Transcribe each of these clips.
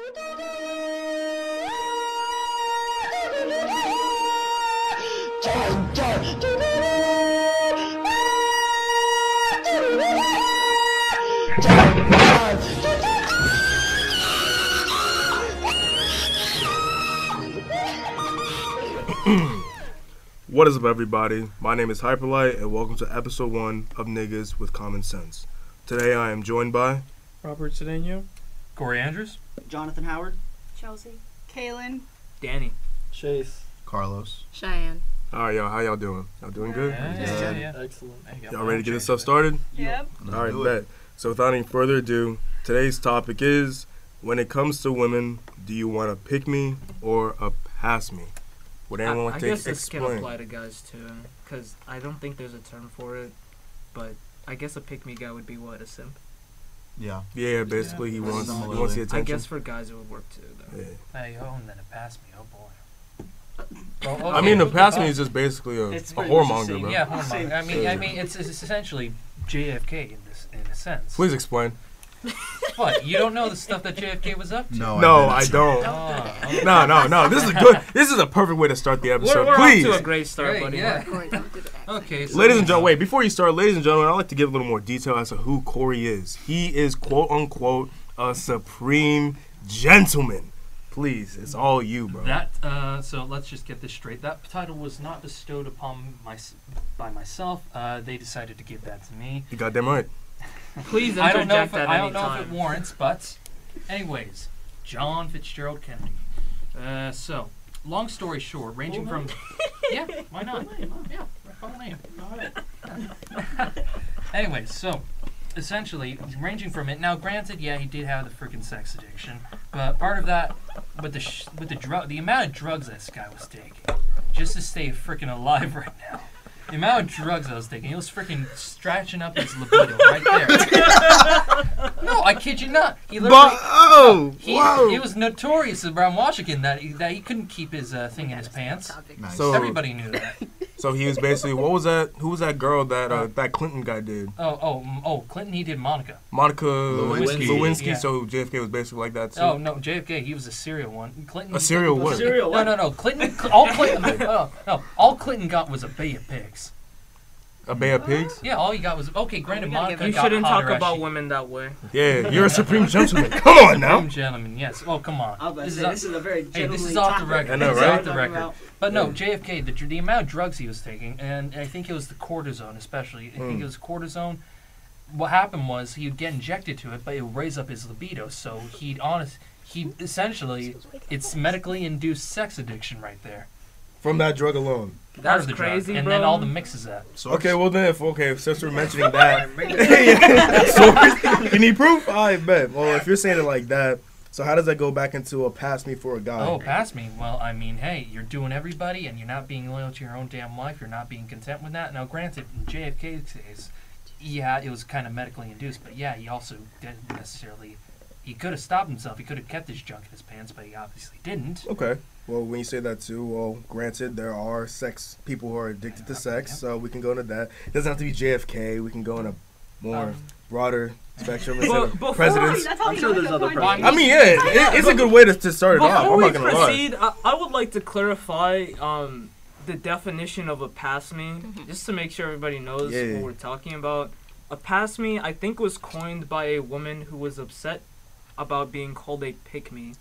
What is up, everybody? My name is HyperLyte, and welcome to episode one of Niggas with Common Sense. Today, I am joined by Robert Cedeno. Corey Andrews. Jonathan Howard. Chelsea. Kaylin. Danny. Chase. Carlos. Cheyenne. All right, y'all. How y'all doing? Y'all doing good? Yeah, Yeah. yeah, yeah. Excellent. You go. Y'all ready to get this stuff started? Yep. All right, bet. So, without any further ado, today's topic is: When it comes to women, do you want to pick me or a pass me? Would anyone I, like I to guess this can apply to guys too, because I don't think there's a term for it, but I guess a pick me guy would be what a simp. Yeah. Yeah, basically, he wants he wants the attention. I guess for guys it would work too. Though. Yeah. Hey, oh, and then it passed me. Oh boy. Oh, I mean, the okay. pass me is just basically a, It's a pretty much whoremonger, same. bro. Yeah, hold Same on. I mean, I mean, it's, it's essentially JFK in this, in a sense. Please explain. What? You don't know the stuff that JFK was up to? No, No, I, I didn't. don't. Oh, okay. No, no, no. This is good. This is a perfect way to start the episode. We're, we're Please, off to a great start, Hey, buddy. yeah. Corey, don't do the accent. Okay. So ladies and gentlemen. Wait, before you start, ladies and gentlemen, I'd like to give a little more detail as to who Corey is. He is quote unquote a supreme gentleman. Please, it's all you, bro. That uh, so let's just get this straight. That title was not bestowed upon my by myself. Uh, they decided to give that to me. you got goddamn right. Please I don't know interject if it, at I don't know time. if it warrants, but anyways, John Fitzgerald Kennedy. Uh, so, long story short, ranging from yeah, why not? Yeah, Anyways, so essentially, ranging from it. Now, granted, yeah, he did have the freaking sex addiction, but part of that with the sh- with the drug, the amount of drugs this guy was taking, just to stay freaking alive right now. The amount of drugs I was taking, he was freaking stretching up his libido right there. no, I kid you not. He literally. But oh, He, wow. it was notorious around Washington that he, that he couldn't keep his uh, thing in his pants. Nice. So- Everybody knew that. So he was basically what was that? Who was that girl that uh, that Clinton guy did? Oh, oh, oh! Clinton, he did Monica. Monica Lewinsky. Lewinsky. Yeah. So JFK was basically like that too. Oh no, JFK, he was a serial one. Clinton. A serial what? Serial No, no, no. Clinton. All Clinton. oh, no, all Clinton got was a bay of pigs. A Bay of Pigs. Yeah, all you got was okay. Granted, we Monica You got shouldn't talk hotter as about she- women that way. Yeah, you're a supreme gentleman. Come on now. Supreme gentlemen, yes. Oh, come on. I was This say, is a- this is a very Hey, this gentlemanly is off the topic. record. I know, This is right? off the Talking record. about- But no, JFK, the, the amount of drugs he was taking, and I think it was the cortisone especially. I think Mm. it was cortisone. What happened was he'd get injected to it, but it would raise up his libido. So he'd honest, he essentially, it's medically induced sex addiction right there. From that drug alone. Part That's of the drug. crazy, And bro. then all the mixes that. Source? Okay, well then, if okay, since we're mentioning that, Source? you need proof. I bet. Well, if you're saying it like that, so how does that go back into a pass me for a guy? Oh, pass me. Well, I mean, hey, you're doing everybody, and you're not being loyal to your own damn life. You're not being content with that. Now, granted, in JFK's case, yeah, it was kind of medically induced, but yeah, he also didn't necessarily. He could have stopped himself. He could have kept his junk in his pants, but he obviously didn't. Okay. Well, when you say that too, well, granted, there are sex people who are addicted to sex, so we can go into that. It doesn't have to be JFK. We can go in a more Um, broader spectrum instead But of before- presidents. That's I'm sure there's the other point. presidents. I mean, yeah, it, it's a good way to, to start it off. Before I'm we not gonna lie. proceed, I, I would like to clarify um, the definition of a pass me, just to make sure everybody knows Yeah. what we're talking about. A pass me, I think, was coined by a woman who was upset about being called a pick me,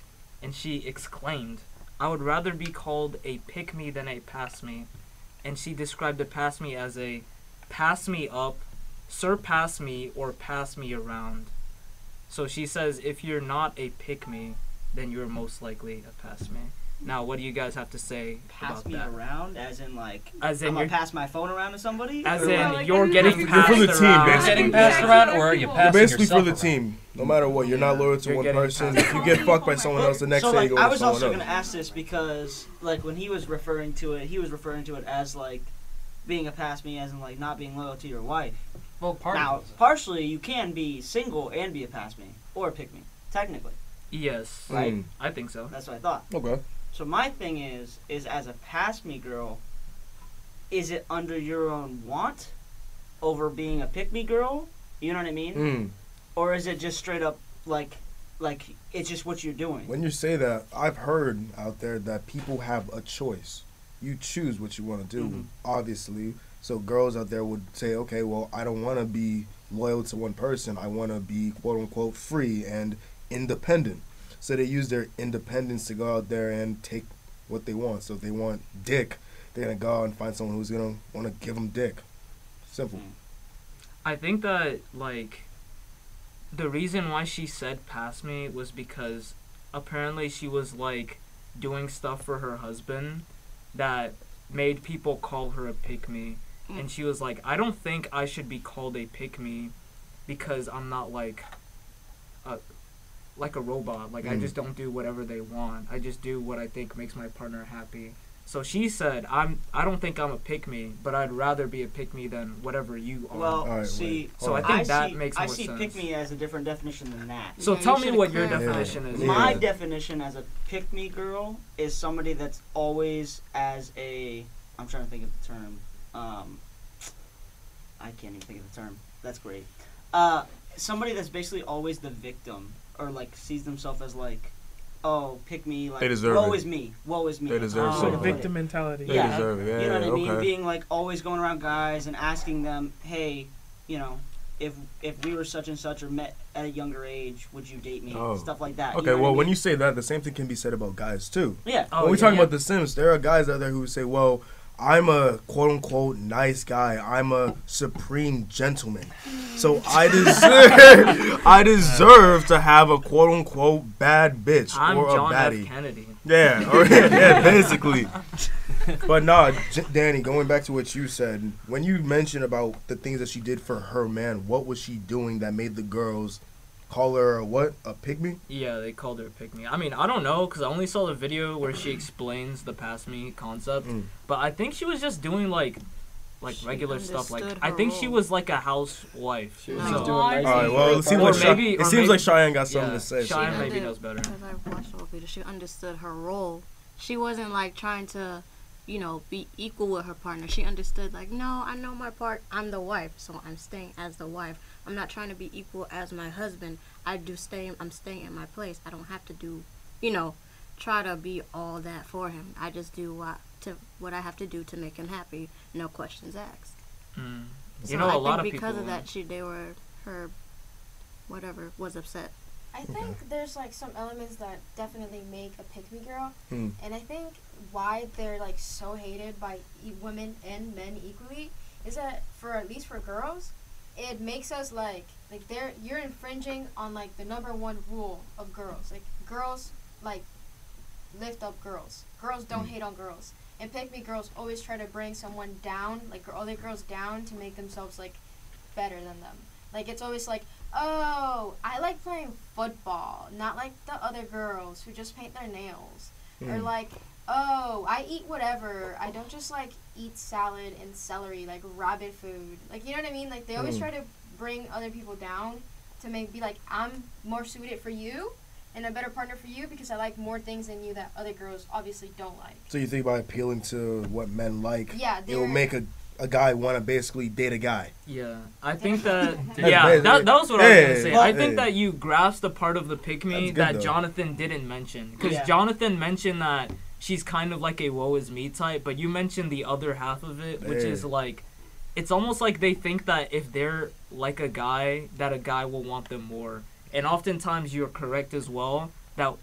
and she exclaimed, "I would rather be called a pick me than a pass me," and she described a pass me as a pass me up, surpass me, or pass me around. So she says, if you're not a pick me, then you're most likely a pass me. Now, what do you guys have to say Pass about me that? around, as in like, As in I'm gonna you're, pass my phone around to somebody. as in like- like, you're you're getting for- passed for the team, around. You're basically. getting passed around, or you're You're passing You're basically for yourself the around. team. No matter what, you're not loyal to You're one getting person. passed If you get fucked by someone else, the next so day like, you go I with was someone also else. gonna ask this because like when he was referring to it, he was referring to it as like being a pass me, as in like not being loyal to your wife. Well, part now, of partially you can be single and be a pass me or a pick me, technically. Yes, Right. Mm, I think so. That's what I thought. okay. So my thing is, is as a pass me girl, is it under your own want over being a pick me girl? You know what I mean? Mm. Or is it just straight up like like it's just what you're doing. When you say that, I've heard out there that people have a choice. You choose what you want to do, Mhm. obviously. So girls out there would say, okay, well, I don't want to be loyal to one person. I want to be quote unquote free and independent. So they use their independence to go out there and take what they want. So if they want dick, they're gonna go out and find someone who's gonna want to give them dick. Simple. I think that like the reason why she said pass me was because apparently she was like doing stuff for her husband that made people call her a pick me and she was like I don't think I should be called a pick me because I'm not like a like a robot like I Mm. just don't do whatever they want I just do what I think makes my partner happy so she said I'm I don't think I'm a pick me but I'd rather be a pick me than whatever you are Well, All right, see. So I think I that see, makes I more see sense. pick me as a different definition than that. So Yeah, tell me what your clarified. definition is. Yeah. My definition as a pick me girl is somebody that's always as a I'm trying to think of the term. Um, I can't even think of the term. That's great. Uh, somebody that's basically always the victim or like sees themselves as like, oh, pick me, like They deserve woe it. is me, woe is me. They deserve Oh. Way So the put victim mentality. They Yeah. deserve it. Yeah, You know what I mean? okay. Being like always going around guys and asking them, hey, you know, if if we were such and such or met at a younger age, would you date me? Oh. Stuff like that. Okay, know what I well, when mean? you say that, the same thing can be said about guys too. yeah, Oh, when we yeah. talk about The simps, there are guys out there who say, "Well, I'm a quote unquote nice guy. I'm a supreme gentleman, so I deserve I deserve to have a quote unquote bad bitch I'm or John a F. baddie." Kennedy. Yeah, or, yeah, basically. But nah, J- Danny, going back to what you said, when you mentioned about the things that she did for her man, what was she doing that made the girls call her a what? A pick me? Yeah, they called her a pick me. I mean, I don't know because I only saw the video where she explains the pass me concept, Mm. but I think she was just doing like like She regular stuff. Like I her think she was like a housewife. She was No. just doing All nice All right, things well, it seems Or like partner. maybe- it or seems maybe- like Cheyenne got something yeah, to say. Cheyenne She maybe knows better. Because I watched the whole video, she understood her role. She wasn't like trying to, you know, be equal with her partner. She understood like, no, I know my part. I'm the wife, so I'm staying as the wife. I'm not trying to be equal as my husband. I do stay. I'm staying in my place. I don't have to do, you know, try to be all that for him. I just do what to what I have to do to make him happy. No questions asked. Mm. So You know, I a think lot of because people. of that, she they were her, whatever was upset. I think there's like some elements that definitely make a pick me girl, Hmm. and I think why they're like so hated by e- women and men equally is that for at least for girls, it makes us like like they're you're infringing on like the number one rule of girls. Like girls like lift up girls. Girls don't hmm. hate on girls. And pick me girls always try to bring someone down, like other girls down to make themselves like better than them. Like it's always like, oh, I like playing football, not like the other girls who just paint their nails. Or Hmm. like, oh, I eat whatever. I don't just like eat salad and celery, like rabbit food. Like you know what I mean? Like they always Mm. try to bring other people down to make be like, I'm more suited for you and a better partner for you because I like more things than you that other girls obviously don't like. So you think by appealing to what men like, Yeah, it will make a, a guy want to basically date a guy. Yeah, I think that. Yeah, that, that was what I was gonna say. well, I think hey. that you grasped the part of the pick me that though. Jonathan didn't mention. Because Yeah. Jonathan mentioned that she's kind of like a woe is me type, but you mentioned the other half of it, which Hey. is like. It's almost like they think that if they're like a guy, that a guy will want them more. And oftentimes you're correct as well that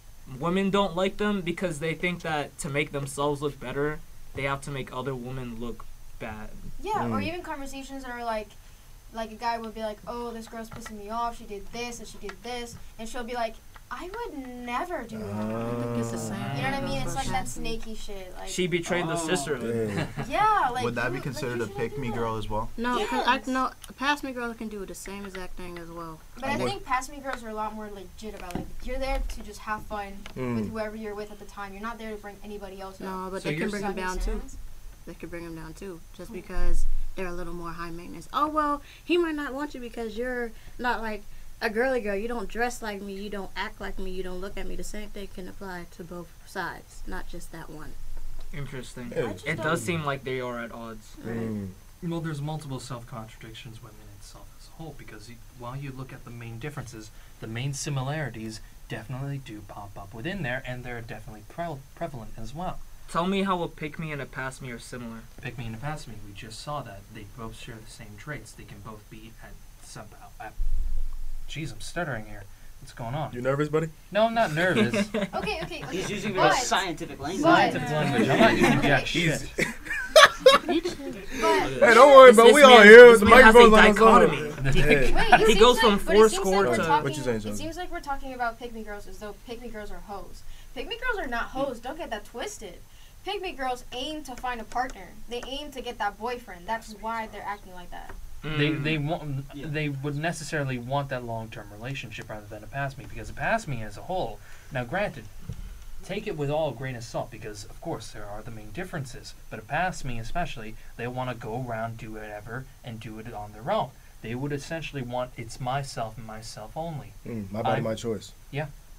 women don't like them because they think that to make themselves look better, they have to make other women look bad. Yeah, or Mm. even conversations that are like, like a guy would be like, "Oh, this girl's pissing me off. She did this and she did this," and she'll be like, "I would never do that." I it's the same. you know what I mean? It's like that snaky shit. Like, She betrayed the Oh. sisterhood. Yeah. yeah, like Would that be considered you a shouldn't pick me girl as well? No, because I Yes. know pass me girl can do the same exact thing as well. But I What- think pass me girls are a lot more legit about. Like, you're there to just have fun Mm. with whoever you're with at the time. You're not there to bring anybody else up. No, but So they can bring Does them down make too. Sense? They could bring them down too, just because they're a little more high maintenance. Oh well, he might not want you because you're not like a girly girl. You don't dress like me. You don't act like me. You don't look at me. The same thing can apply to both sides, not just that one. Interesting. Yeah. It does seem like they are at odds. Mm. Well, there's multiple self contradictions within itself as a whole because you, while you look at the main differences, the main similarities definitely do pop up within there, and they're definitely pre- prevalent as well. Tell me how a pick me and a pass me are similar. Pick me and a pass me. We just saw that they both share the same traits. They can both be at some. At, jeez, I'm stuttering here. What's going on? You nervous, buddy? No, I'm not nervous. Okay, okay, okay. He's using very but, scientific language. Scientific language. I'm not using jack shit. but Hey, don't worry, This- bro. this We all man- here. The man has microphone's on his dichotomy. He- Wait, He goes like, from four score like to- talking, What you saying, John? It seems like we're talking about pick me girls as though pick me girls are hoes. Pick me girls are not hoes. Don't get that twisted. Pick me girls aim to find a partner. They aim to get that boyfriend. That's why they're acting like that. They Mm. they want Yeah. they would necessarily want that long term relationship rather than a pass me because a pass me as a whole. Now, granted, take it with all grain of salt because of course there are the main differences. But a pass me especially, they want to go around do whatever and do it on their own. They would essentially want it's myself and myself only. Mm, my body, I- my choice.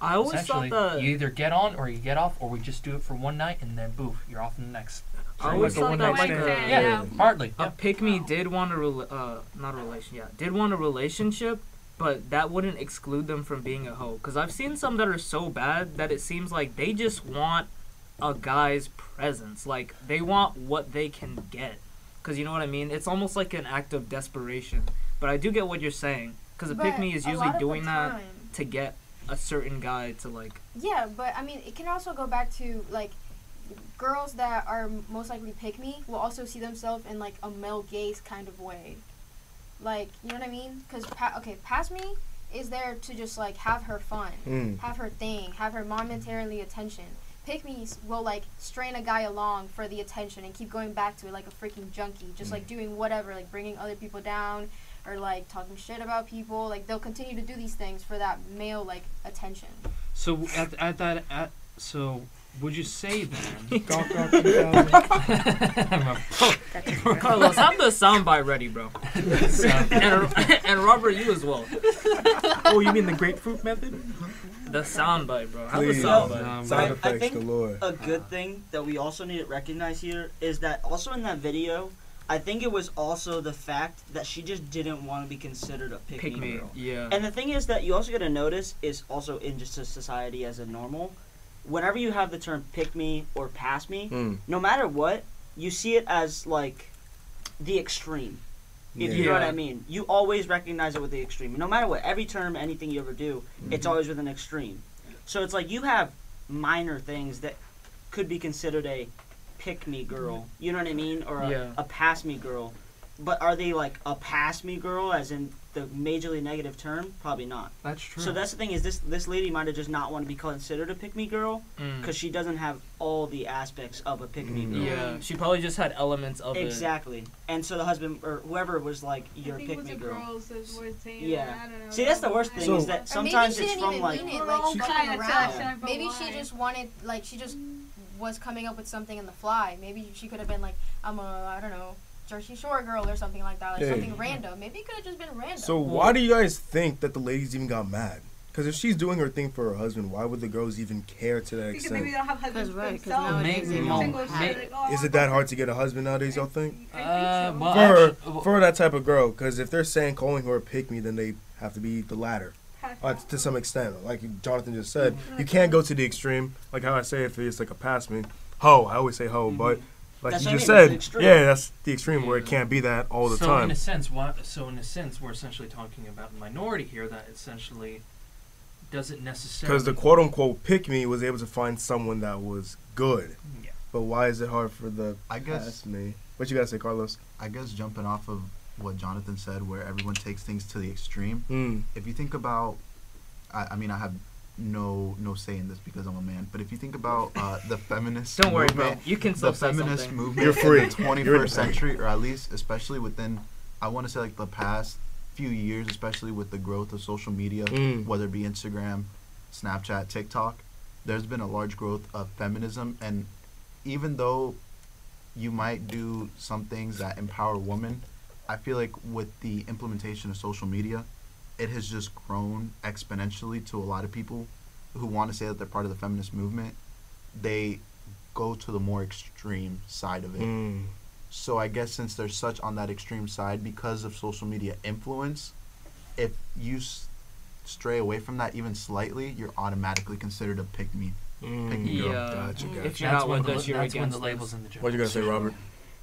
I always essentially, thought that. you either get on or you get off, or we just do it for one night and then boof, you're off in the next. I always Like a thought that like stand. a, Yeah, Yeah. hardly. a pick me did want a rela- uh not a relation yeah did want a relationship, but that wouldn't exclude them from being a hoe. Cause I've seen some that are so bad that it seems like they just want a guy's presence. Like they want what they can get. Cause you know what I mean. It's almost like an act of desperation. But I do get what you're saying. Cause a pick me is usually lot of the doing that to get a certain guy to like. Yeah, but I mean, it can also go back to like girls that are most likely pick me will also see themselves in like a male gaze kind of way. Like, you know what I mean? Because pa- okay, pass me is there to just like have her fun, Mm. have her thing, have her momentarily attention. Pick me will like strain a guy along for the attention and keep going back to it like a freaking junkie, just like doing whatever, like bringing other people down or like talking shit about people. Like they'll continue to do these things for that male like attention. So at, at that at so would you say then? Gawk, gawk, 2000. Carlos, have the soundbite ready, bro. and, and Robert, you as well. oh, you mean the grapefruit method? The soundbite, bro. Have the Please. soundbite. Um, Sound I- I think galore. a good thing that we also need to recognize here is that also in that video, I think it was also the fact that she just didn't want to be considered a pick, Pick me me, girl. yeah. And the thing is that you also got to notice is also in just a society as a normal, whenever you have the term pick me or pass me, Mm. no matter what, you see it as like the extreme. If you know what I mean, you always recognize it with the extreme. No matter what, every term, anything you ever do, it's Mm-hmm. always with an extreme. So it's like you have minor things that could be considered a pick me girl. You know what I mean, or a, Yeah. a pass me girl. But are they like a pass me girl, as in the majorly negative term? Probably not. That's true. So that's the thing is this this lady might have just not want to be considered a pick me girl Mm. because she doesn't have all the aspects of a pick me Mm. girl. Yeah, she probably just had elements of Exactly. And so the husband or whoever was like, "You're a I think pick was me girl." girls that were saying Yeah. I don't know. See, that's the worst thing So- is that sometimes she it's didn't from even like mean it, like all she fucking around. tell Shine for Maybe she just wanted, like, she just was coming up with something in the fly. Maybe she could have been like, I'm a, I don't know, Jersey Shore girl or something like that, like Yeah. something random. Maybe it could have just been random. So why do you guys think that the ladies even got mad? Because if she's doing her thing for her husband, why would the girls even care to that Because maybe they extent? don't have husbands right, 'cause themselves. nowadays Maybe, They're well, single, so may- they're like, oh, Is it that hard to get a husband nowadays? Y'all think? I think Uh, so. well, For her, well, for that type of girl, because if they're saying calling her a pick me, then they have to be the latter. Half- Uh, to some extent, like Jonathan just said, you can't go to the extreme. Like how I say, if it's like a pass me, ho. I always say ho, but like That's you what I just mean, said, the yeah, that's the extreme where it can't be that all the so time. in a sense, what? So in a sense, we're essentially talking about a minority here that essentially doesn't necessarily. Because the quote unquote pick me was able to find someone that was good. Yeah. But why is it hard for the I guess pass me? What you gotta say, Carlos? I guess jumping off of what Jonathan said, where everyone takes things to the extreme. Mm. If you think about, I, I mean, I have no no say in this because I'm a man. But if you think about uh, the feminist, Don't worry, bro. movement, You can the still say feminist something. movement You're free. in the You're 21st century, or at least especially within, I want to say like the past few years, especially with the growth of social media, Mm. whether it be Instagram, Snapchat, TikTok, there's been a large growth of feminism, and even though you might do some things that empower women, I feel like with the implementation of social media, it has just grown exponentially to a lot of people who want to say that they're part of the feminist movement. They go to the more extreme side of it. Mm. So I guess since they're such on that extreme side because of social media influence, if you s- stray away from that even slightly, you're automatically considered a pick me. Pick me girl. Yeah. Gotcha, Mm. gotcha. If you're That's not with us, you're that's when against the labels in the joke. What you gonna say, Robert?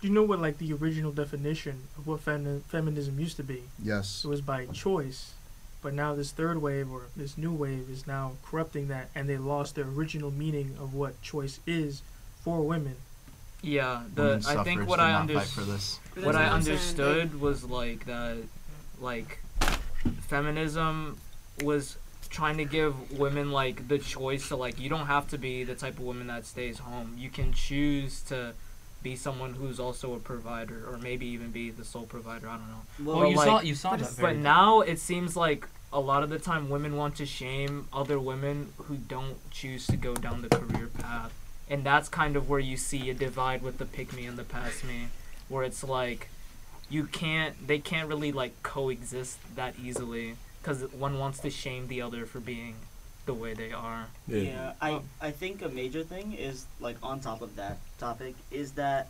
Do you know what like the original definition of what femi- feminism used to be? Yes. It was by choice, but now this third wave or this new wave is now corrupting that, and they lost their original meaning of what choice is for women. Yeah, the Women's I think what I not understood. for this. what I what I'm saying, understood was like that, like feminism was trying to give women like the choice to like you don't have to be the type of woman that stays home. You can choose to be someone who's also a provider, or maybe even be the sole provider. I don't know. Well, But, you like- saw you saw but that very But now it seems like a lot of the time women want to shame other women who don't choose to go down the career path. And that's kind of where you see a divide with the pick me and the pass me, where it's like you can't they can't really like coexist that easily because one wants to shame the other for being the way they are. Yeah, I I think a major thing is like on top of that topic is that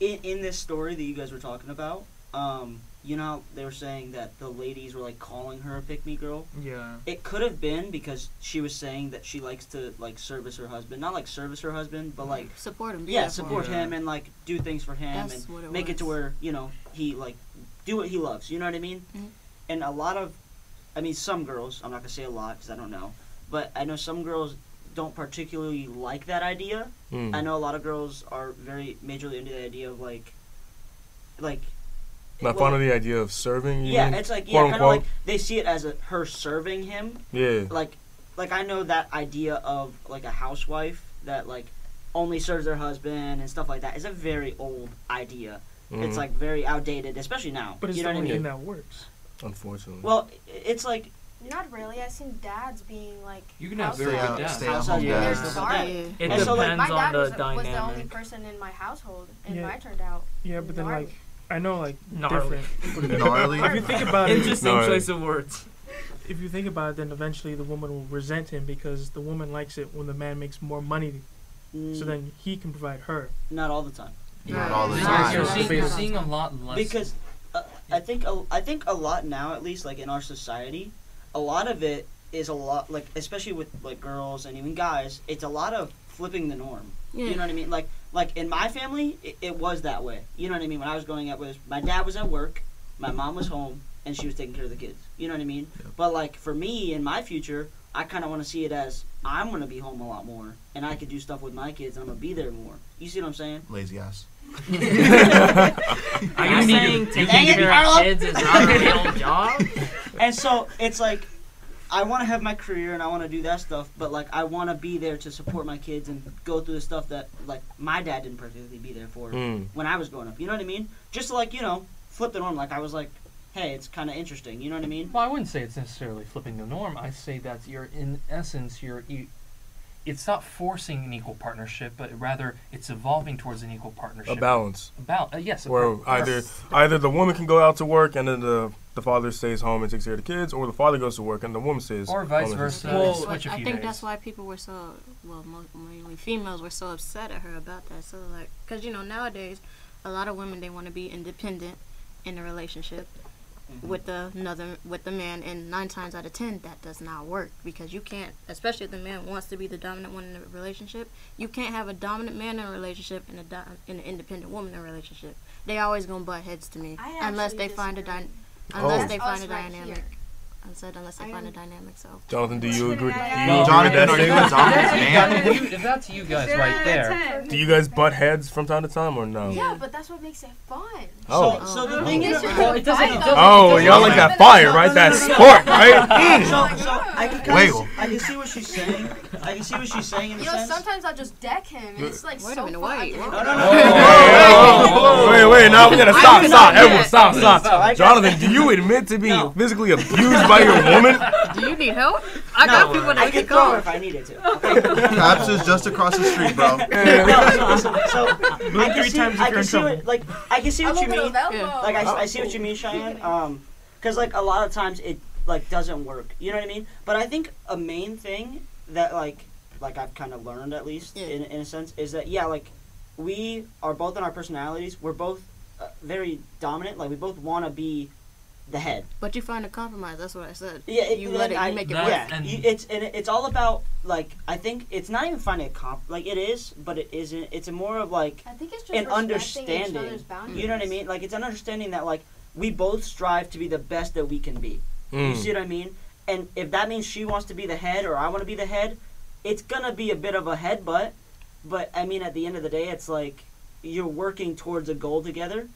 in in this story that you guys were talking about, um, you know, they were saying that the ladies were like calling her a pick me girl. Yeah. It could have been because she was saying that she likes to like service her husband, not like service her husband, but like support him. yeah, support him. him and like do things for him That's and what it make it to where you know he like do what he loves. You know what I mean? Mhm. And a lot of, I mean, some girls. I'm not gonna say a lot because I don't know, but I know some girls don't particularly like that idea. Mm. I know a lot of girls are very majorly into the idea of like, like. Not well, fond of the idea of serving. You Yeah, mean? it's like yeah, Quote, kind of like they see it as a her serving him. yeah. Like, like I know that idea of like a housewife that like only serves their husband and stuff like that is a very old idea. It's Mhm. like very outdated, especially now. But it's you the know what I mean? thing that works. unfortunately. Well, it's like Not really. I've seen dads being like. You can have house very Stay good out, dads. stay at Outside home yeah. dads. They're stuff like sorry. that. It And depends so, like, My on dad the was, was the only person in my household, and Yeah. mine turned out. Yeah, but then like I know like Gnarly. different. Gnarly. if you think about it, Interesting No, choice of words. if you think about it, then eventually the woman will resent him because the woman likes it when the man makes more money, so mm, then he can provide her. not all the time. Not all the You're- time. You're, seeing, you're seeing a lot less. because uh, I think a, I think a lot now, at least like in our society, a lot of it is a lot like especially with like girls and even guys. It's a lot of flipping the norm. Yeah. You know what I mean? Like like in my family, it, it was that way. You know what I mean? When I was growing up, was my dad was at work, my mom was home, and she was taking care of the kids. You know what I mean? Yep. But like for me in my future, I kind of want to see it as I'm gonna be home a lot more, and I could do stuff with my kids, and I'm gonna be there more. You see what I'm saying? Lazy ass. Are you You need to- saying taking care of kids is not a real job? And so it's like I want to have my career and I want to do that stuff, but like I want to be there to support my kids and go through the stuff that like my dad didn't particularly be there for Mm. when I was growing up. You know what I mean? Just to, like you know flip the norm. Like I was like, hey, it's kind of interesting. You know what I mean? Well, I wouldn't say it's necessarily flipping the norm. I say that you're, in essence, you're. You, it's not forcing an equal partnership, but rather it's evolving towards an equal partnership. A balance. About uh, yes. a Where ba- either either the woman can go out to work and then the the father stays home and takes care of the kids, or the father goes to work and the woman stays. Or vice home and- versa. Well, Well, switch a I few think days. that's why people were so well, mo- mainly females were so upset at her about that. So like, cause you know nowadays, a lot of women they want to be independent in a relationship Mm-hmm. with the another with the man, and nine times out of ten that does not work because you can't, especially if the man wants to be the dominant one in the relationship, you can't have a dominant man in a relationship and a di- and an independent woman in a relationship. They always gonna butt heads to me I unless actually they find a dy- unless Oh. they find us a right dynamic. here. I said unless they I find a dynamic. So Jonathan, do you agree? Do you Well, agree Jonathan, with are you that a man? If that's you guys right there. Do you guys butt heads from time to time or no? Yeah, but that's what makes it fun. Oh. So, so the Oh. thing This is, should Well, be it doesn't- it doesn't- Oh, y'all like that fire, right? That sport, right? Mm. so, so I can kind Wait. of I can see what she's saying. I can see what she's saying in a You know, sense. sometimes I'll just deck him, and it's like Wait a so minute, fun. wait, I what? can- No, no, no. Whoa, wait, wait, now we gotta stop, do stop, everyone, get- stop, stop. Jonathan, do you admit to being No. physically abused by your woman? do you need help? I No, got people that I could can call. if I needed to. Okay? Paps is just across the street, bro. no, so, so, I three can see, times if I you're can see what, like, I can see what you mean. Like, I, I see what you mean, Cheyenne. Um, cause like a lot of times it like doesn't work. You know what I mean? But I think a main thing that like, like I've kind of learned at least Yeah. in in a sense is that yeah, like, we are both in our personalities. We're both uh, very dominant. Like we both want to be the head. But you find a compromise. That's what I said. Yeah, it, you let it. I- You make it work. yeah, and- you, it's and it- it's all about like I think it's not even finding a comp like it is, but it isn't. It's a more of like I think it's just And respecting understanding. each boundaries. you know what I mean. Like it's an understanding that like we both strive to be the best that we can be. You Mm. see what I mean? And if that means she wants to be the head or I want to be the head, it's gonna be a bit of a headbutt. But I mean, at the end of the day, it's like you're working towards a goal together,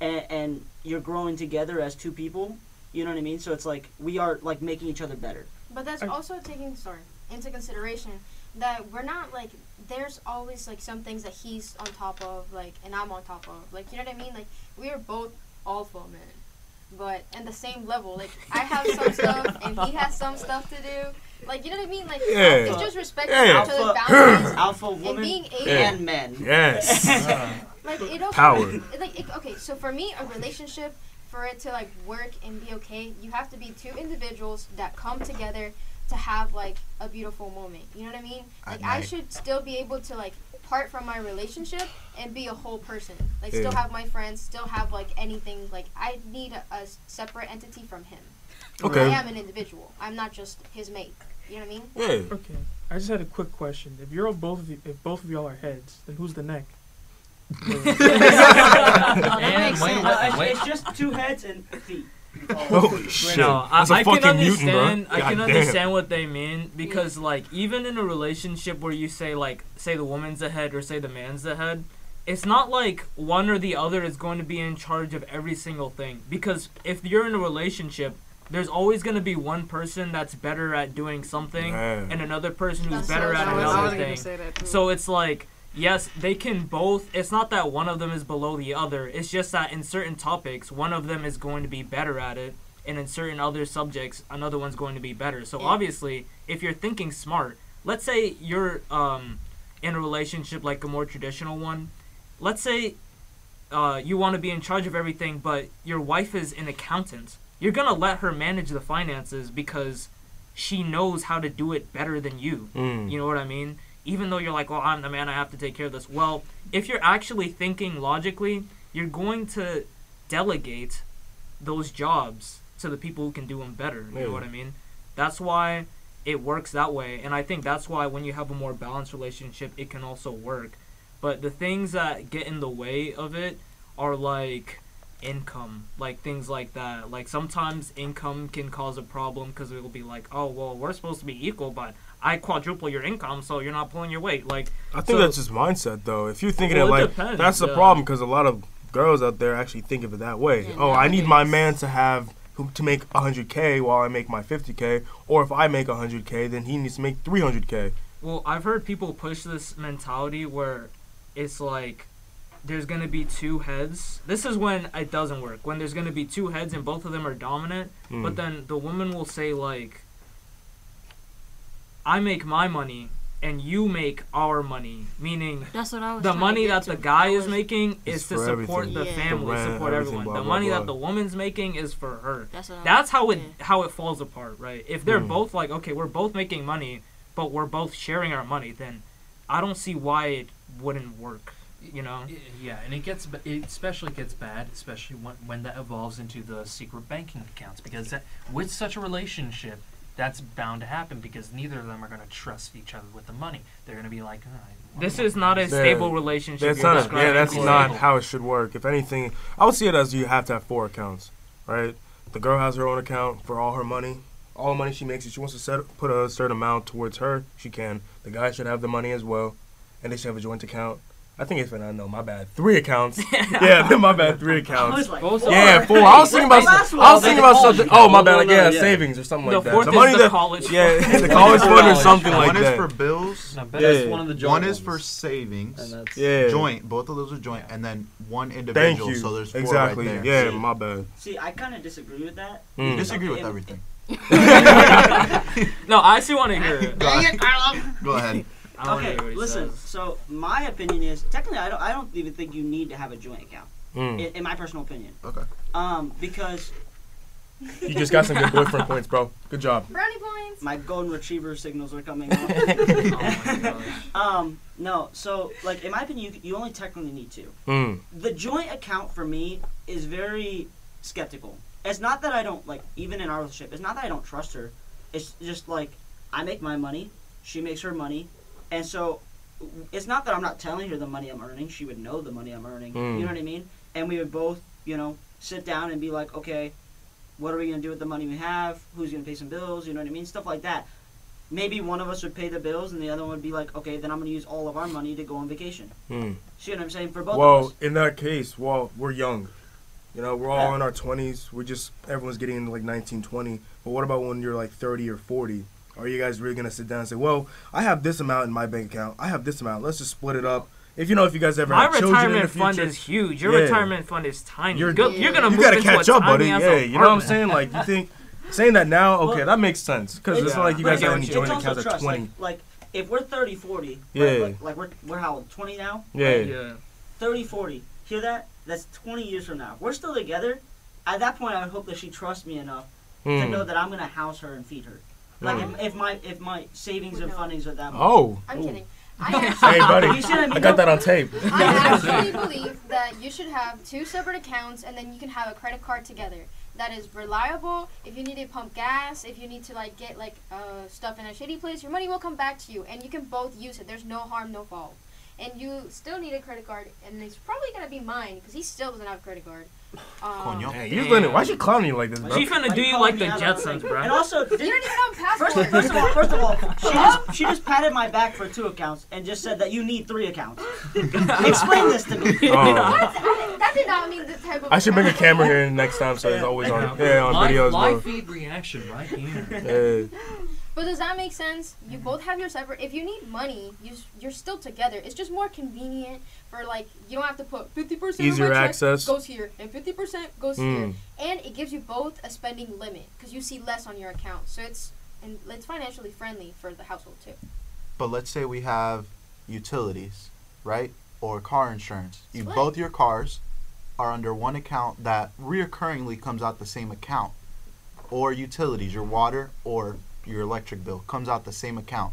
and, and you're growing together as two people. You know what I mean? So it's like we are like making each other better. But that's I- also taking sorry into consideration that we're not like there's always like some things that he's on top of like and I'm on top of like you know what I mean like we are both alpha men, but in the same level like I have some stuff and he has some stuff to do like you know what I mean like Yeah. it's just respecting Yeah. each other's boundaries alpha and being able Yeah. and men. Yes. like it uh, also Power. it, like it, okay so for me a relationship for it to like work and be okay you have to be two individuals that come together to have like a beautiful moment you know what i mean like i should still be able to like part from my relationship and be a whole person like still have my friends still have like anything like i need a, a separate entity from him Okay. i am an individual i'm not just his mate you know what i mean Yeah. Okay. I just had a quick question. If you're both of you, if both of y'all are heads, then who's the neck? And makes sense. wait, Uh, it's, wait. it's just two heads and feet. Oh shit. No, I, That's a I can fucking mutant, bro. understand. I can understand what they mean because, like, even in a relationship where you say, like, say the woman's ahead or say the man's ahead, it's not like one or the other is going to be in charge of every single thing. Because if you're in a relationship, there's always going to be one person that's better at doing something Yeah. and another person who's That's better so at true. I was- I another thing. say that too. So it's like, yes, they can both. It's not that one of them is below the other. It's just that in certain topics, one of them is going to be better at it, and in certain other subjects, another one's going to be better. So Yeah. obviously, if you're thinking smart, let's say you're um, in a relationship like a more traditional one. Let's say uh, you want to be in charge of everything, but your wife is an accountant. You're gonna let her manage the finances because she knows how to do it better than you. Mm. You know what I mean? Even though you're like, well, I'm the man, I have to take care of this. Well, if you're actually thinking logically, you're going to delegate those jobs to the people who can do them better. You Yeah. know what I mean? That's why it works that way. And I think that's why when you have a more balanced relationship, it can also work. But the things that get in the way of it are like income, like things like that. Like sometimes income can cause a problem because it will be like, oh, well, we're supposed to be equal, but I quadruple your income, so you're not pulling your weight. Like, I think So- that's just mindset, though. If you're thinking Well, it it like depends, that's the yeah. problem, because a lot of girls out there actually think of it that way. Yeah, oh, I need my man to have to make 100k while I make my 50k, or if I make 100k, then he needs to make 300k. Well, I've heard people push this mentality where it's like there's gonna be two heads. This is when it doesn't work. When there's gonna be two heads and both of them are dominant, Mm. but then the woman will say like, "I make my money and you make our money," meaning That's what I was. the money get that the guy I is making is to support everything. the Yeah. family, The rent, support everyone. blah, the blah, money blah. that the woman's making is for her. That's what I That's how it yeah. how it falls apart, right? If they're Mm. both like, okay, we're both making money, but we're both sharing our money, then I don't see why it wouldn't work. You know? Yeah, and it gets ba- it especially gets bad, especially when, when that evolves into the secret banking accounts, because that, with such a relationship, that's bound to happen because neither of them are going to trust each other with the money. They're going to be like, oh, I- This is not a Yeah. stable relationship. That's you're not. A, describing yeah, that's not Stable. how it should work. If anything, I would see it as you have to have four accounts, right? The girl has her own account for all her money. All the money she makes, if she wants to set, put a certain amount towards her, she can. The guy should have the money as well, and they should have a joint account. I think it's when I know my bad. Three accounts. yeah, my bad. Three I accounts. was like, four. Yeah, four. I was thinking about. Last I was thinking about something. Oh, my bad. Like No, no, yeah, yeah. savings or something The like that. fourth the is money the that. college Yeah, the college fund or something fund. like One is for bills. Yeah. That's one of the joint One is for savings. And that's Yeah. Joint. Both of those are joint, and then one individual. Thank individual. you. So there's four exactly. right there. Yeah, See. my bad. See, I kind of disagree with that. You Mm. disagree with everything. No, I actually want to hear it. Go ahead. Go ahead. I wanna Okay, what listen. says. So my opinion is technically I don't I don't even think you need to have a joint account. Mm. In, in my personal opinion. Okay. Um, because You just got some good boyfriend points, bro. Good job. Brownie points. my golden retriever signals are coming on. Oh my gosh. um, no. So like in my opinion, you, you only technically need two. Mm. The joint account for me is very skeptical it's not that I don't like even in our relationship. It's not that I don't trust her. It's just like I make my money, she makes her money, and so it's not that I'm not telling her the money I'm earning. She would know the money I'm earning. Mm. You know what I mean? And we would both, you know, sit down and be like, okay, what are we gonna do with the money we have? Who's gonna pay some bills? You know what I mean? Stuff like that. Maybe one of us would pay the bills, and the other one would be like, okay, then I'm gonna use all of our money to go on vacation. Hmm. See what I'm saying? For both of Well, in that case, well, we're young. You know, we're all Yeah. in our 20s. We're just, everyone's getting into like 19, 20. But what about when you're like 30 or 40? Are you guys really going to sit down and say, well, I have this amount in my bank account. I have this amount. Let's just split it up. If you know, if you guys ever My have children in the retirement fund is huge. Your Yeah. retirement fund is tiny. You're- You're, you're gonna you move got to into catch a up, buddy. tiny-ass Yeah, you know what I'm saying? Like, you think, saying that now, okay, Well, that makes sense. Because it's Yeah. not like you guys get have what any you- joint it's also accounts at trust. 20. Like, like if we're 30, 40, Yeah. right, like, like we're we're how old? 20 now. Yeah. Yeah. 30, 40. Hear that? That's 20 years from now. We're still together. At that point, I would hope that she trusts me enough to Hmm. know that I'm gonna house her and feed her. Like Hmm. if, if my if my savings and No. fundings are that much. Oh. I'm Ooh. kidding. I actually, Hey, buddy. You see what I mean? I got that on tape. I actually believe that you should have two separate accounts and then you can have a credit card together. That is reliable. If you need to pump gas, if you need to like get like uh, stuff in a shitty place, your money will come back to you and you can both use it. There's no harm, no foul. And you still need a credit card, and it's probably gonna be mine because he still doesn't have a credit card. Um, Coño. Hey, you letting, why she clowning you like this, bro? She finna Why do you like the me out Jetsons, bro. And also, You don't did, even have a first, first of all, first of all, she just she just patted my back for two accounts and just said that you need three accounts. Explain this to me. Oh. What? I, that did not mean the type of. I should bring a camera here next time so it's always on. Yeah, on live, videos, live bro. feed reaction right here. Yeah. But does that make sense? You both have your separate. If you need money, you s- you're still together. It's just more convenient for like you don't have to put fifty percent Easier of my check access. goes here and fifty percent goes Mm. here, and it gives you both a spending limit because you see less on your account. So it's and it's financially friendly for the household too. But let's say we have utilities, right? Or car insurance. You both your cars are under one account that reoccurringly comes out the same account. Or utilities, your water or your electric bill comes out the same account.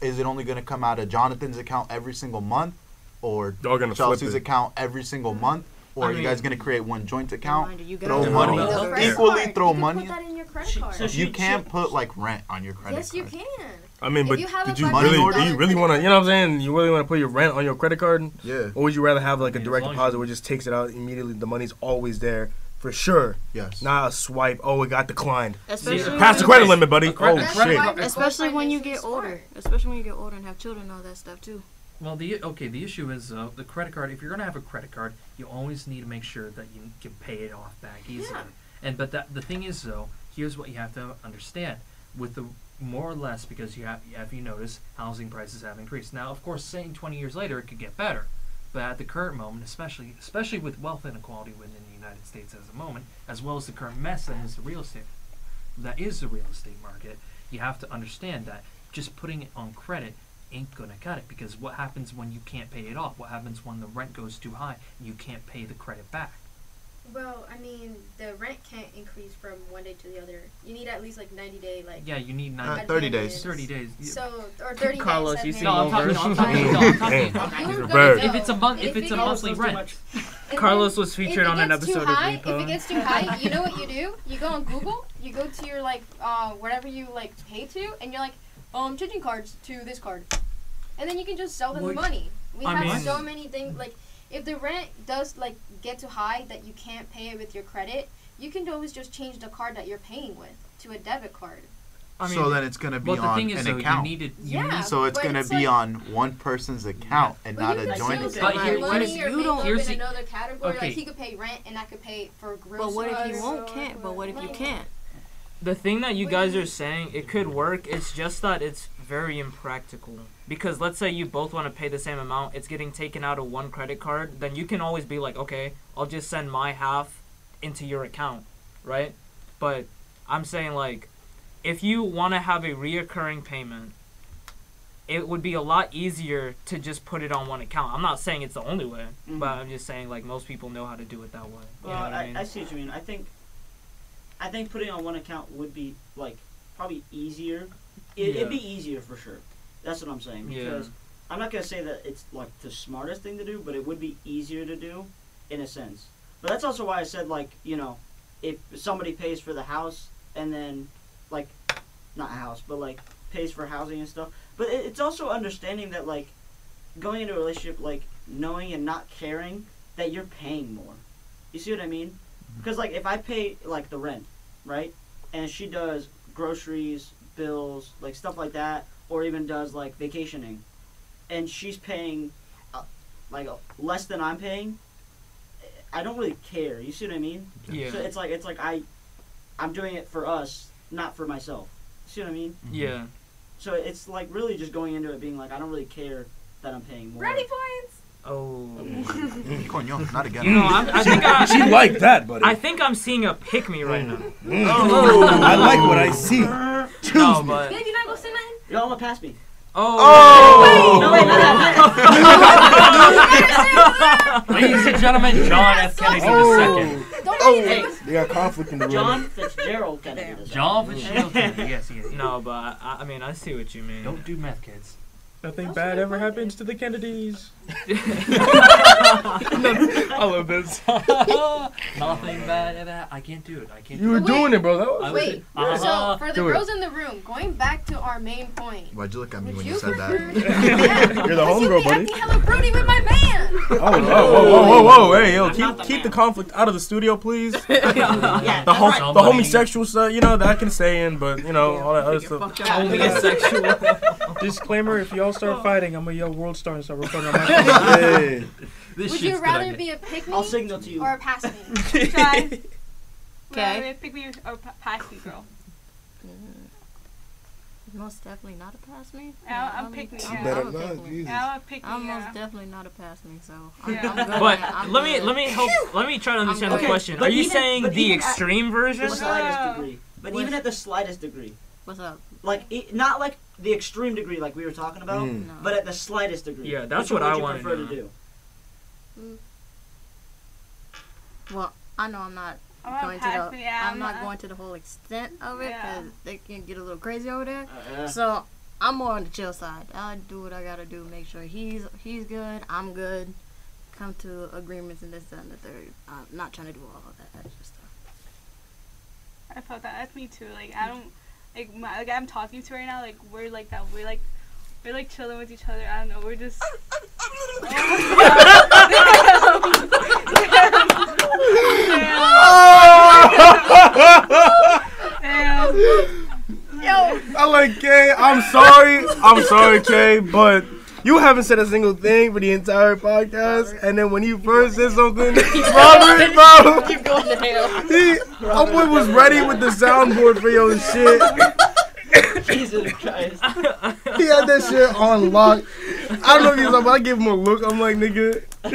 Is it only going to come out of Jonathan's account every single month or Y'all gonna Chelsea's account every single mm-hmm. month? Or I are you guys going to create one joint account? Reminder, you Throw guys- money. No, The no, credit Equally card, throw you can money. Put that in your credit She- card. so she- You can't put like rent on your credit card. yes, you can. I mean, If but you did you $500 really, do you really want to, you know what I'm saying? You really want to put your rent on your credit card? Yeah. Or would you rather have like a direct deposit you- where it just takes it out immediately? The money's always there for sure. Yes. Not a swipe. Oh, it got declined. Especially Pass the credit limit, buddy. A Oh That's shit. Especially when you get older. Especially when you get older and have children and all that stuff too. Well, the okay, the issue is uh, the credit card. If you're gonna have a credit card, you always need to make sure that you can pay it off back easily. Yeah. And but that the thing is though, here's what you have to understand: with the more or less, because you have, if you notice, housing prices have increased. Now, of course, saying 20 years later it could get better, but at the current moment, especially especially with wealth inequality within the United States as a moment, as well as the current mess that is the real estate, that is the real estate market, you have to understand that just putting it on credit ain't gonna cut it because what happens when you can't pay it off? What happens when the rent goes too high and you can't pay the credit back? Well, I mean, the rent can't increase from one day to the other. You need at least like 90 day like. Yeah, you need Uh, 30 days. 30 days. You- So or 30 Carlos, days. you that seem no, I'm maybe- talking, no, I'm talking, no, I'm talking. Damn. If you were bird. If it's a month, if it it's a monthly rent, Carlos was featured on an episode high, of Repo. If it gets too high, you know what you do? You go on Google, you go to your like uh whatever you like pay to, and you're like, oh, I'm changing cards to this card, and then you can just sell them the money. We I have mean- so many things like if the rent does like get too high that you can't pay it with your credit, you can always just change the card that you're paying with to a debit card. I mean, so then it's gonna be well, the on thing is, an though, account. you needed, you Yeah. need, so it's gonna it's be like- on one person's account and But not a joint account. But pay here- money here's- or you don't- up here's in the- another category. okay. Like he could pay rent, and I could pay for groceries. But what if you won't can't? But what if you can't? the thing that you guys are saying, it could work. It's just that it's very impractical. Because let's say you both want to pay the same amount, it's getting taken out of one credit card, then you can always be like, okay, I'll just send my half into your account, right? But I'm saying like, if you want to have a reoccurring payment, it would be a lot easier to just put it on one account. I'm not saying it's the only way, but Mhm. I'm just saying like most people know how to do it that way. You Well, I I, mean? I see what you mean. I think, I think putting on one account would be like probably easier. It, Yeah. It'd be easier for sure. That's what I'm saying. Yeah. Because I'm not gonna say that it's like the smartest thing to do, but it would be easier to do, in a sense. But that's also why I said like you know, if somebody pays for the house and then like not a house but like pays for housing and stuff but it, it's also understanding that like going into a relationship like knowing and not caring that you're paying more you see what i mean mm-hmm. because like if i pay like the rent right and she does groceries bills like stuff like that or even does like vacationing and she's paying uh, like uh, less than i'm paying i don't really care you see what i mean Yeah. so it's like it's like I, I'm doing it for us, not for myself. See what I mean? Yeah. So it's like really just going into it being like I don't really care that I'm paying more. Brownie points. Oh. Coño, not again. You know, I, I think I, She like that, buddy. I think I'm seeing a pick me right now. Mm. I like what I see. Choose No, me. but Babe, you not gonna say nothing? Y'all wanna pass me? oh. oh. No, wait, no, no, Ladies and gentlemen, John F. Kennedy Oh. II. Don't Oh. say Hey. They got conflict in the room. John Fitzgerald Kennedy. this John Fitzgerald Kennedy. Yes, yes. No, but I, I mean I see what you mean. Don't do meth, kids. Nothing bad ever happens to the Kennedys. I love this. Nothing bad at that. I can't do it. I can't You do were it. Wait. doing it, bro. That was I was- Wait. Uh-huh. So for the Do it. girls in the room, going back to our main point. Why'd you look at me Would when you you said that? Yeah. You're the Cause you homegirl, be buddy. acting hella broody with my man. Oh, whoa, whoa, whoa, whoa, whoa! Hey, yo, I'm keep the keep man. the conflict out of the studio, please. yeah, The, hom- that's the homosexual stuff, you know, that I can say in, but you know, all that other stuff. Homosexual. Disclaimer: If y'all start fighting, I'm gonna yell "World Star" and start recording on my. Hey. This Would you rather be a pick me I'll signal to you. or a pass me? Try. Okay. Pick me or, or pa- pass me, girl. Mm. Most definitely not a pass me. Yeah, I'm I'm- pick me, I'm- yeah. Better I'm not, pick me. Jesus. Yeah, I'll pick me. I'm yeah. most definitely not a pass me, so I'm, Yeah. I'm good. But I'm let me let me help. Let me try to understand the Okay, question. but Are you even- saying the even at- extreme version? the slightest Yeah. degree. But even at the slightest degree, What's up? Like it, not like the extreme degree like we were talking about, Mm. No. but at the slightest degree. Yeah, that's which one what I would you wanna prefer know. to do. well, I know I'm not I'm gonna going to pass the. Yeah, I'm not going to the whole extent of it Yeah. because they can get a little crazy over there. Uh, So I'm more on the chill side. I do what I gotta do, make sure he's he's good, I'm good, come to agreements and this that, and the third. I'm not trying to do all of that extra stuff. I felt that. That's me too. Like I don't like my like I'm talking to right now. Like we're like that. We're like we're like chilling with each other. I don't know. We're just. Damn. I like Kay. I'm sorry. I'm sorry, Kay, but you haven't said a single thing for the entire podcast. And then when you first said something, Robert, bro, Keep going to hell. he, was ready with the soundboard for your shit. Jesus Christ. He had that shit on lock. I don't know if he's up. I give him a look. I'm like, nigga,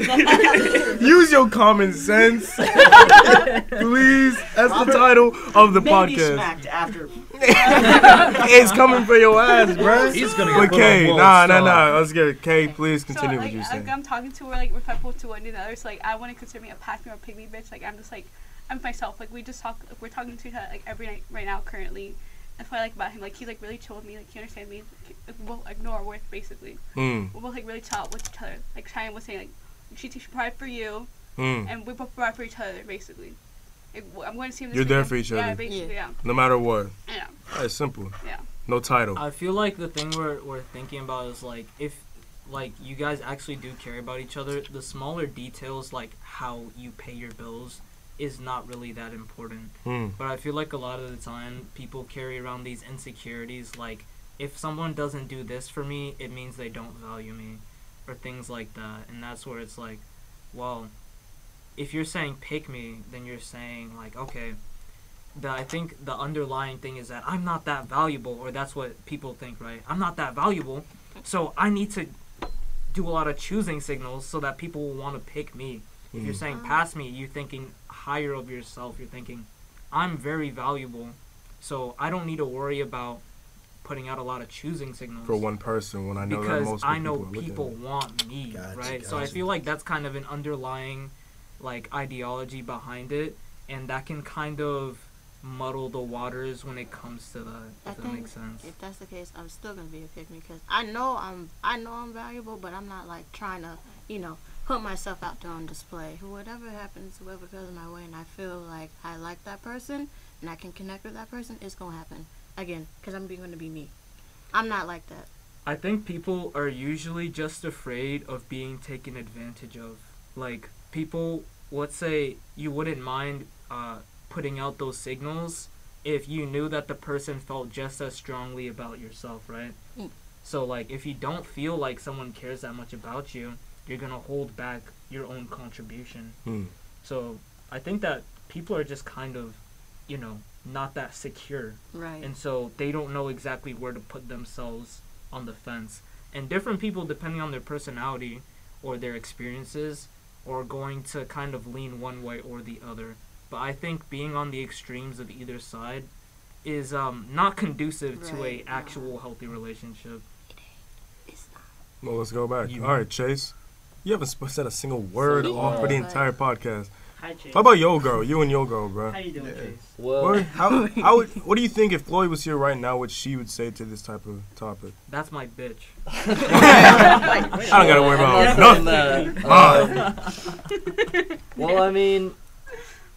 use your common sense, please. That's the title of the Maybe podcast. smacked after. it's coming for your ass, bruh. He's gonna But get put on Kay, nah, nah, nah. Let's get it. Kay, please So continue like, what you're like saying. I'm talking to her like respectful to one another. So like I want to consider me a pass me or pick me bitch. Like I'm just like I'm myself. Like we just talk. Like, we're talking to each other like every night right now currently. That's what I like about him. Like he's like really chill with me. Like he understands me. Like, we both ignore our worth basically. Mm, We're both like really chill with each other. Like Cheyenne was saying like she she provide for you mm. and we both provide for each other basically. Like, w- I'm going to see him. This You're there for each Yeah, other. basically, yeah, No matter what. yeah. It's simple. Yeah. No title. I feel like the thing we're we're thinking about is like if like you guys actually do care about each other, the smaller details like how you pay your bills is not really that important. Mm. But I feel like a lot of the time people carry around these insecurities like if someone doesn't do this for me, it means they don't value me or things like that. And that's where it's like, well, if you're saying pick me, then you're saying like, okay, the I think the underlying thing is that I'm not that valuable or that's what people think, right? I'm not that valuable. So I need to do a lot of choosing signals so that people will want to pick me. If you're Mm. saying pass me, you're thinking higher of yourself. You're thinking I'm very valuable, so I don't need to worry about putting out a lot of choosing signals For one person, when I know that because most I know people, are people want me, Gotcha, right? So I feel like that's kind of an underlying like ideology behind it, and that can kind of muddle the waters when it comes to that. I If that makes sense. if that's the case, I'm still gonna be a pick me because I know I'm I know I'm valuable, but I'm not like trying to you know put myself out there on display. Whatever happens, whoever comes my way, and I feel like I like that person and I can connect with that person, it's gonna happen. Again, because I'm going to be me. I'm not like that. I think people are usually just afraid of being taken advantage of. Like people, let's say you wouldn't mind uh, putting out those signals if you knew that the person felt just as strongly about yourself, right? Mm. So like if you don't feel like someone cares that much about you, you're gonna hold back your own contribution. Hmm. So I think that people are just kind of, you know, not that secure Right. and so they don't know exactly where to put themselves on the fence. And different people, depending on their personality or their experiences, are going to kind of lean one way or the other. But I think being on the extremes of either side is um, not conducive to a Right, no. actual healthy relationship. It's. Well, let's go back. You- All right, Chase. You haven't said a single word So, off for the entire podcast. Hi, Chase. How about your girl? You and your girl, bro. How you doing, Yeah. Chase? Well, What, how, how would, what do you think if Floyd was here right now? What she would say to this type of topic? That's my bitch. I don't gotta worry about nothing. saying that. Um, well, I mean,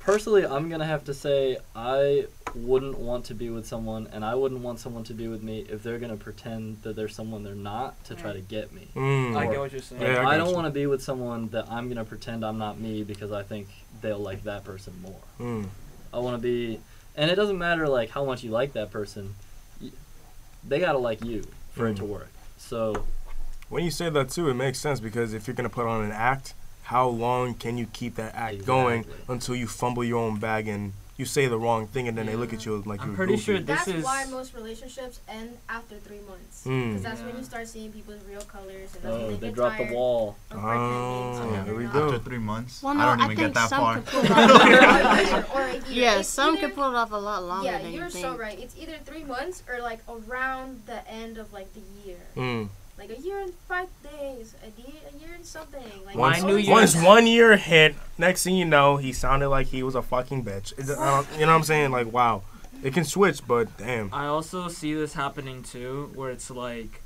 personally, I'm gonna have to say I wouldn't want to be with someone, and I wouldn't want someone to be with me if they're gonna pretend that they're someone they're not to try to get me. Mm. I get what you're saying. Yeah, I I, don't want to be with someone that I'm gonna pretend I'm not me because I think they'll like that person more. Mm. I want to be, and it doesn't matter like how much you like that person. They gotta like you for it to Mm. work. So When you say that too, it makes sense because if you're gonna put on an act, how long can you keep that act going until you fumble your own bag and you say the wrong thing and then they look at you like I'm you're pretty goofy. sure this That's is. why most relationships end after three months. Mm. Because that's when you start seeing people's real colors, and that's when oh, they, they get drop the wall. of pretending to Oh, be there we not. go. After three months, Well, no, I don't I even get that far. can pull it off. or a year. yeah, It's some either- can pull it off a lot longer Yeah, than you're you think. so right. It's either three months or like around the end of like the year, Mm. Like a year and five days, a year, a year and something. Like Why it's New always Year's- Once one year hit, next thing you know, he sounded like he was a fucking bitch. I don't- you know what I'm saying? Like, wow. It can switch, but damn. I also see this happening too, where it's like,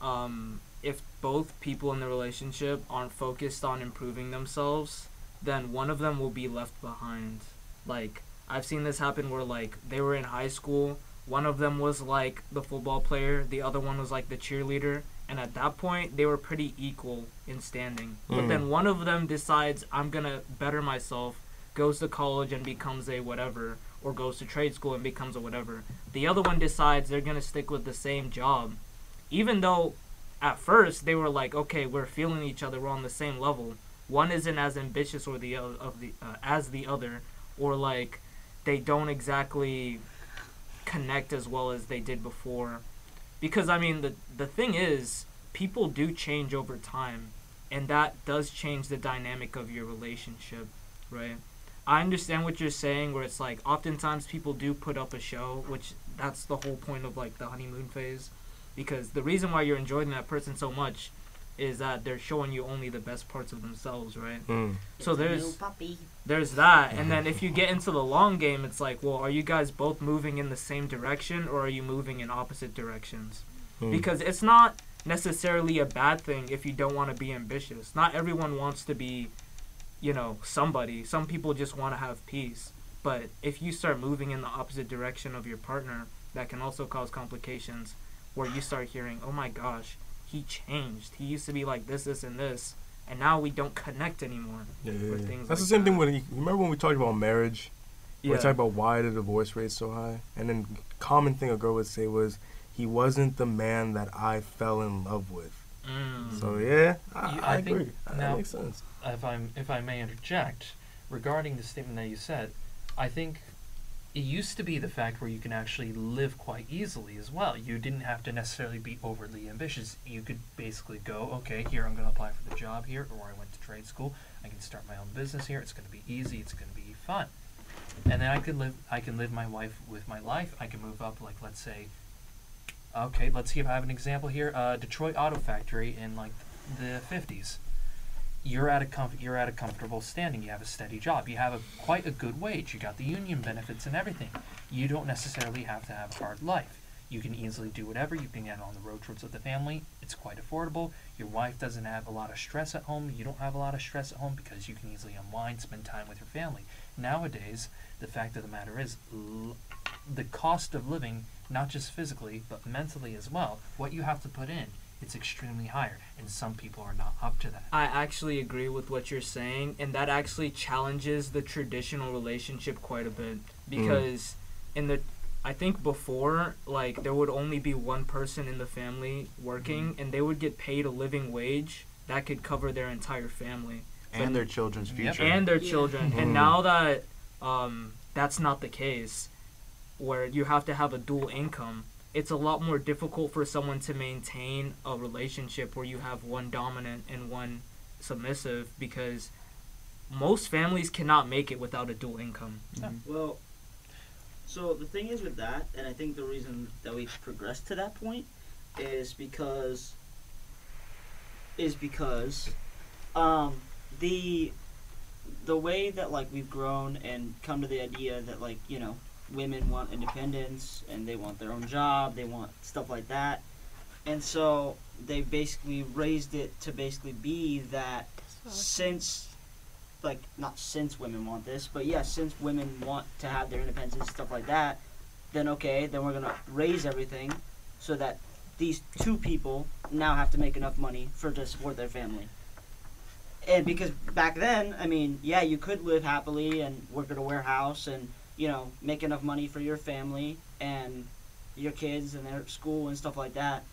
um, if both people in the relationship aren't focused on improving themselves, then one of them will be left behind. Like, I've seen this happen where, like, they were in high school, one of them was like the football player, the other one was like the cheerleader, and at that point, they were pretty equal in standing. But Mm. then one of them decides, I'm gonna better myself, goes to college and becomes a whatever, or goes to trade school and becomes a whatever. The other one decides they're gonna stick with the same job, even though at first they were like, okay, we're feeling each other, we're on the same level. One isn't as ambitious or the o- of the uh, as the other, or like they don't exactly connect as well as they did before. Because I mean, the the thing is, people do change over time, and that does change the dynamic of your relationship, right? I understand what you're saying, where it's like oftentimes people do put up a show, which that's the whole point of like the honeymoon phase, because the reason why you're enjoying that person so much is that they're showing you only the best parts of themselves, right? Mm. So there's puppy. there's that, and then if you get into the long game, it's like, well, are you guys both moving in the same direction, or are you moving in opposite directions? Mm. Because it's not necessarily a bad thing if you don't want to be ambitious. Not everyone wants to be, you know, somebody. Some people just want to have peace. But if you start moving in the opposite direction of your partner, that can also cause complications where you start hearing, oh my gosh, he changed. He used to be like this, this, and this, and now we don't connect anymore. Yeah, or yeah, yeah. things That's like the same thing when you remember when we talked about marriage. We talked about why the divorce rate's so high, and then common thing a girl would say was, "He wasn't the man that I fell in love with." Mm. So yeah, I, You- I, I think agree. that now- makes sense. if I'm if I may interject regarding the statement that you said, I think it used to be the fact where you can actually live quite easily as well. You didn't have to necessarily be overly ambitious. You could basically go, okay, here I'm going to apply for the job here, or I went to trade school. I can start my own business here. It's going to be easy. It's going to be fun, and then I could live. I can live my life with my life. I can move up, like let's say. Okay, let's see if I have an example here. Uh, Detroit Auto Factory in like the 50s you're at a comf- you're at a comfortable standing. You have a steady job. You have a quite a good wage. You got the union benefits and everything. You don't necessarily have to have a hard life. You can easily do whatever. You can get on the road trips with the family. It's quite affordable. Your wife doesn't have a lot of stress at home. You don't have a lot of stress at home because you can easily unwind, spend time with your family. Nowadays, the fact of the matter is, l- the cost of living, not just physically but mentally as well, what you have to put in, it's extremely higher, and some people are not up to that. I actually agree with what you're saying, and that actually challenges the traditional relationship quite a bit because in the I think before like there would only be one person in the family working and they would get paid a living wage that could cover their entire family and their children's Yep. future. and their Yeah. children. Mhm. And now that um, that's not the case, where you have to have a dual income, it's a lot more difficult for someone to maintain a relationship where you have one dominant and one submissive because most families cannot make it without a dual income. Well, so the thing is with that, and I think the reason that we've progressed to that point is because is because um, the the way that like we've grown and come to the idea that like you know women want independence and they want their own job, they want stuff like that, and so they basically raised it to basically be that since like not since women want this, but yeah, since women want to have their independence and stuff like that, then okay, then we're gonna raise everything so that these two people now have to make enough money for to support their family. And because back then, I mean, yeah, you could live happily and work at a warehouse and you know make enough money for your family and your kids and their school and stuff like that.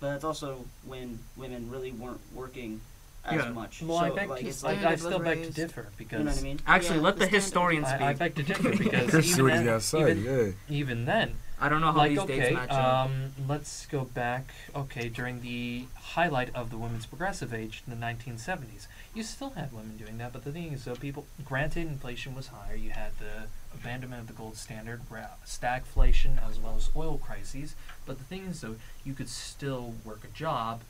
But that's also when women really weren't working as Yeah. much. Well, so, I beg like, to, I, like I still was beg to differ because you know what I mean. Actually, Yeah, let the, the standard- historian speak. I, I beg to differ because even then, say. even, Yeah. even then, I don't know how like these dates match up. um, let's go back. Okay, during the highlight of the women's progressive age in the 1970s, you still had women doing that. But the thing is, though, people granted inflation was higher. You had the abandonment of the gold standard, stagflation, as well as oil crises. But the thing is, though, you could still work a job,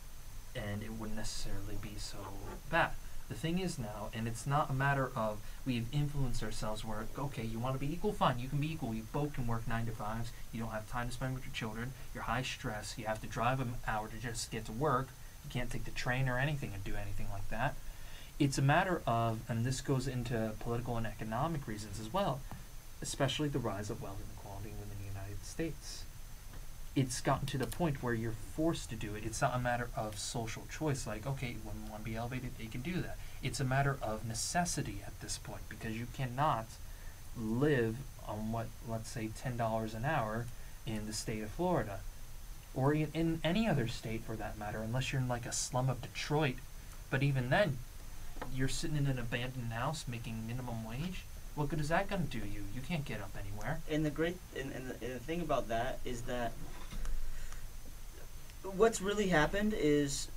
and it wouldn't necessarily be so bad. The thing is now, and it's not a matter of we've influenced ourselves where, okay, you want to be equal, fine, you can be equal. You both can work nine to fives. You don't have time to spend with your children. You're high stress. You have to drive an hour to just get to work. You can't take the train or anything and do anything like that. It's a matter of, and this goes into political and economic reasons as well, especially the rise of wealth inequality within the United States it's gotten to the point where you're forced to do it. It's not a matter of social choice, like, okay, women want to be elevated, they can do that. It's a matter of necessity at this point because you cannot live on what, let's say, $10 an hour in the state of Florida or in, in any other state for that matter, unless you're in like a slum of Detroit. But even then, you're sitting in an abandoned house making minimum wage. What good is that going to do you? You can't get up anywhere. and the great and, and, the, and the thing about that is that what's really happened is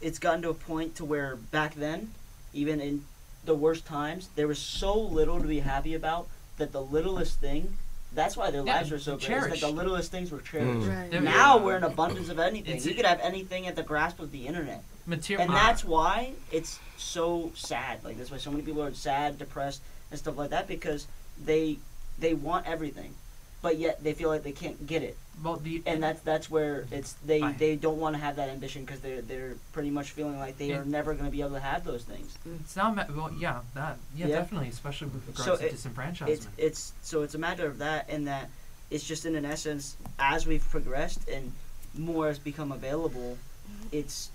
it's gotten to a point to where back then even in the worst times there was so little to be happy about that the littlest thing that's why their Yeah, lives were so great is that cherished. the littlest things were cherished Mm. Right. There- now we're in abundance of anything It's- you could have anything at the grasp of the internet Material. and that's why it's so sad. Like that's why so many people are sad, depressed, and stuff like that because they they want everything, but yet they feel like they can't get it, well, the, and that's that's where it's they I- they don't want to have that ambition because they're they're pretty much feeling like they Yeah. are never going to be able to have those things. It's not ma- well, yeah, that yeah, Yeah. definitely, especially with regards So to it- disenfranchisement. It's it's so it's a matter of that and that it's just in an essence as we've progressed and more has become available, mm-hmm. it's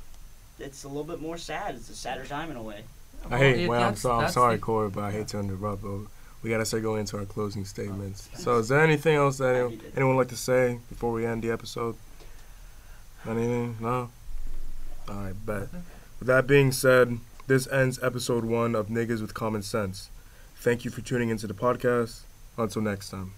it's a little bit more sad. It's a sadder time in a way. I hate. it- well, I'm, that's- so, I'm sorry, the- Corey, but I hate to interrupt. But we gotta start going into our closing statements. Oh, so, is there anything else that anyone, anyone would like to say before we end the episode? Anything? No. All right, bet. With that being said, this ends episode one of Niggas with Common Sense. Thank you for tuning into the podcast. Until next time.